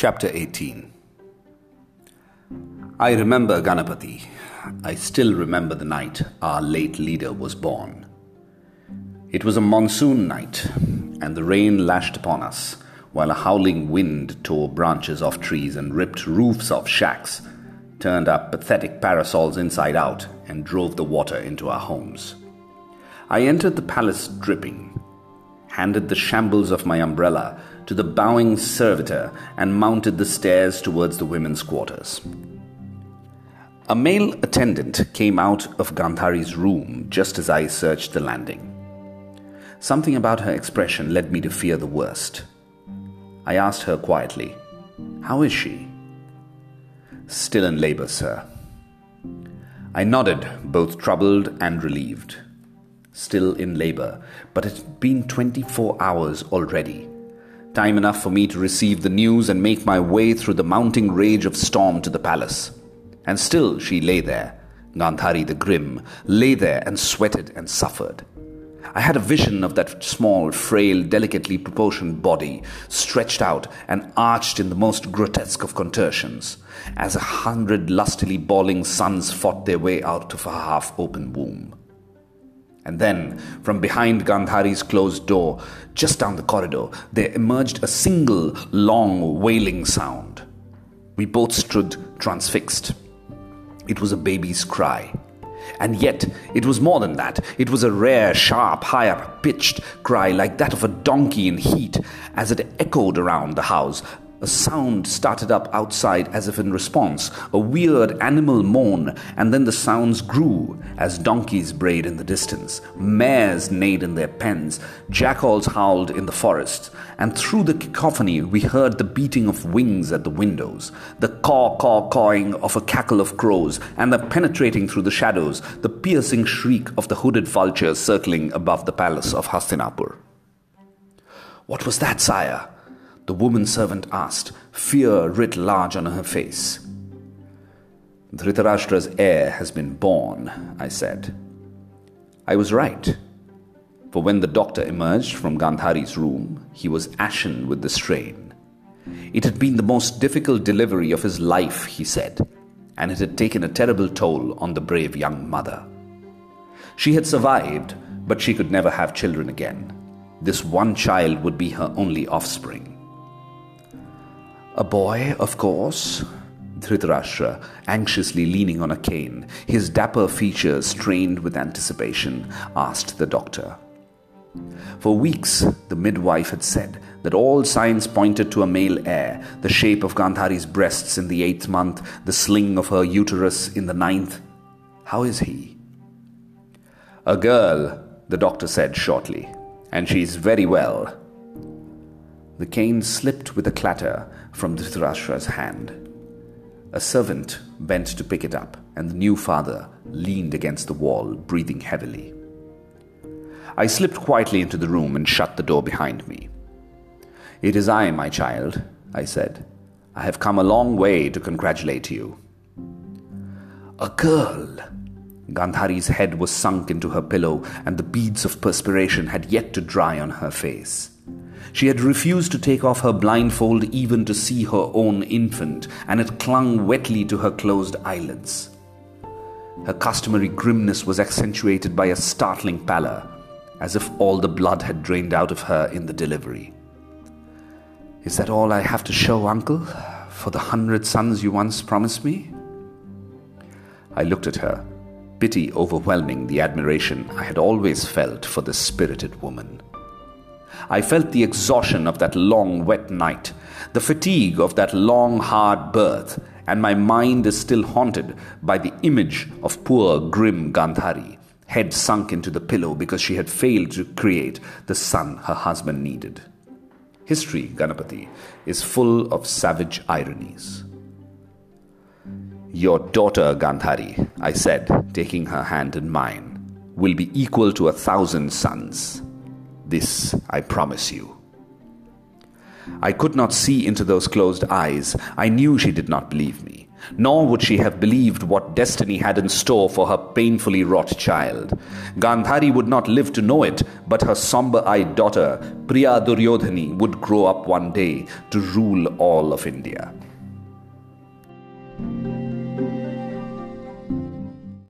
Chapter 18 I remember Ganapati. I still remember the night our late leader was born. It was a monsoon night, and the rain lashed upon us, while a howling wind tore branches off trees and ripped roofs off shacks, turned our pathetic parasols inside out, and drove the water into our homes. I entered the palace dripping, handed the shambles of my umbrella to the bowing servitor, and mounted the stairs towards the women's quarters. A male attendant came out of Gandhari's room just as I searched the landing. Something about her expression led me to fear the worst. I asked her quietly, How is she? Still in labor, sir. I nodded, both troubled and relieved. Still in labor, but it had been 24 hours already. Time enough for me to receive the news and make my way through the mounting rage of storm to the palace. And still she lay there, Gandhari the grim, lay there and sweated and suffered. I had a vision of that small, frail, delicately proportioned body, stretched out and arched in the most grotesque of contortions, as a hundred lustily bawling sons fought their way out of her half open womb. And then, from behind Gandhari's closed door, just down the corridor, there emerged a single, long, wailing sound. We both stood transfixed. It was a baby's cry. And yet, it was more than that. It was a rare, sharp, higher pitched cry like that of a donkey in heat, as it echoed around the house, a sound started up outside as if in response, a weird animal moan, and then the sounds grew as donkeys brayed in the distance, mares neighed in their pens, jackals howled in the forests, and through the cacophony we heard the beating of wings at the windows, the caw caw cawing of a cackle of crows, and the penetrating through the shadows, the piercing shriek of the hooded vultures circling above the palace of Hastinapur. What was that, sire? The woman servant asked, fear writ large on her face. Dhritarashtra's heir has been born, I said. I was right, for when the doctor emerged from Gandhari's room, he was ashen with the strain. It had been the most difficult delivery of his life, he said, and it had taken a terrible toll on the brave young mother. She had survived, but she could never have children again. This one child would be her only offspring. A boy, of course. Dhritarashtra, anxiously leaning on a cane, his dapper features strained with anticipation, asked the doctor. For weeks, the midwife had said that all signs pointed to a male heir the shape of Gandhari's breasts in the eighth month, the sling of her uterus in the ninth. How is he? A girl, the doctor said shortly, and she's very well. The cane slipped with a clatter from Dhritarashtra's hand. A servant bent to pick it up, and the new father leaned against the wall, breathing heavily. I slipped quietly into the room and shut the door behind me. It is I, my child, I said. I have come a long way to congratulate you. A girl! Gandhari's head was sunk into her pillow, and the beads of perspiration had yet to dry on her face. She had refused to take off her blindfold even to see her own infant, and it clung wetly to her closed eyelids. Her customary grimness was accentuated by a startling pallor, as if all the blood had drained out of her in the delivery. Is that all I have to show, uncle, for the hundred sons you once promised me? I looked at her, pity overwhelming the admiration I had always felt for this spirited woman. I felt the exhaustion of that long, wet night, the fatigue of that long, hard birth, and my mind is still haunted by the image of poor, grim Gandhari, head sunk into the pillow because she had failed to create the son her husband needed. History, Ganapati, is full of savage ironies. Your daughter, Gandhari, I said, taking her hand in mine, will be equal to a thousand sons. This I promise you. I could not see into those closed eyes. I knew she did not believe me. Nor would she have believed what destiny had in store for her painfully wrought child. Gandhari would not live to know it, but her somber eyed daughter, Priya Duryodhani, would grow up one day to rule all of India.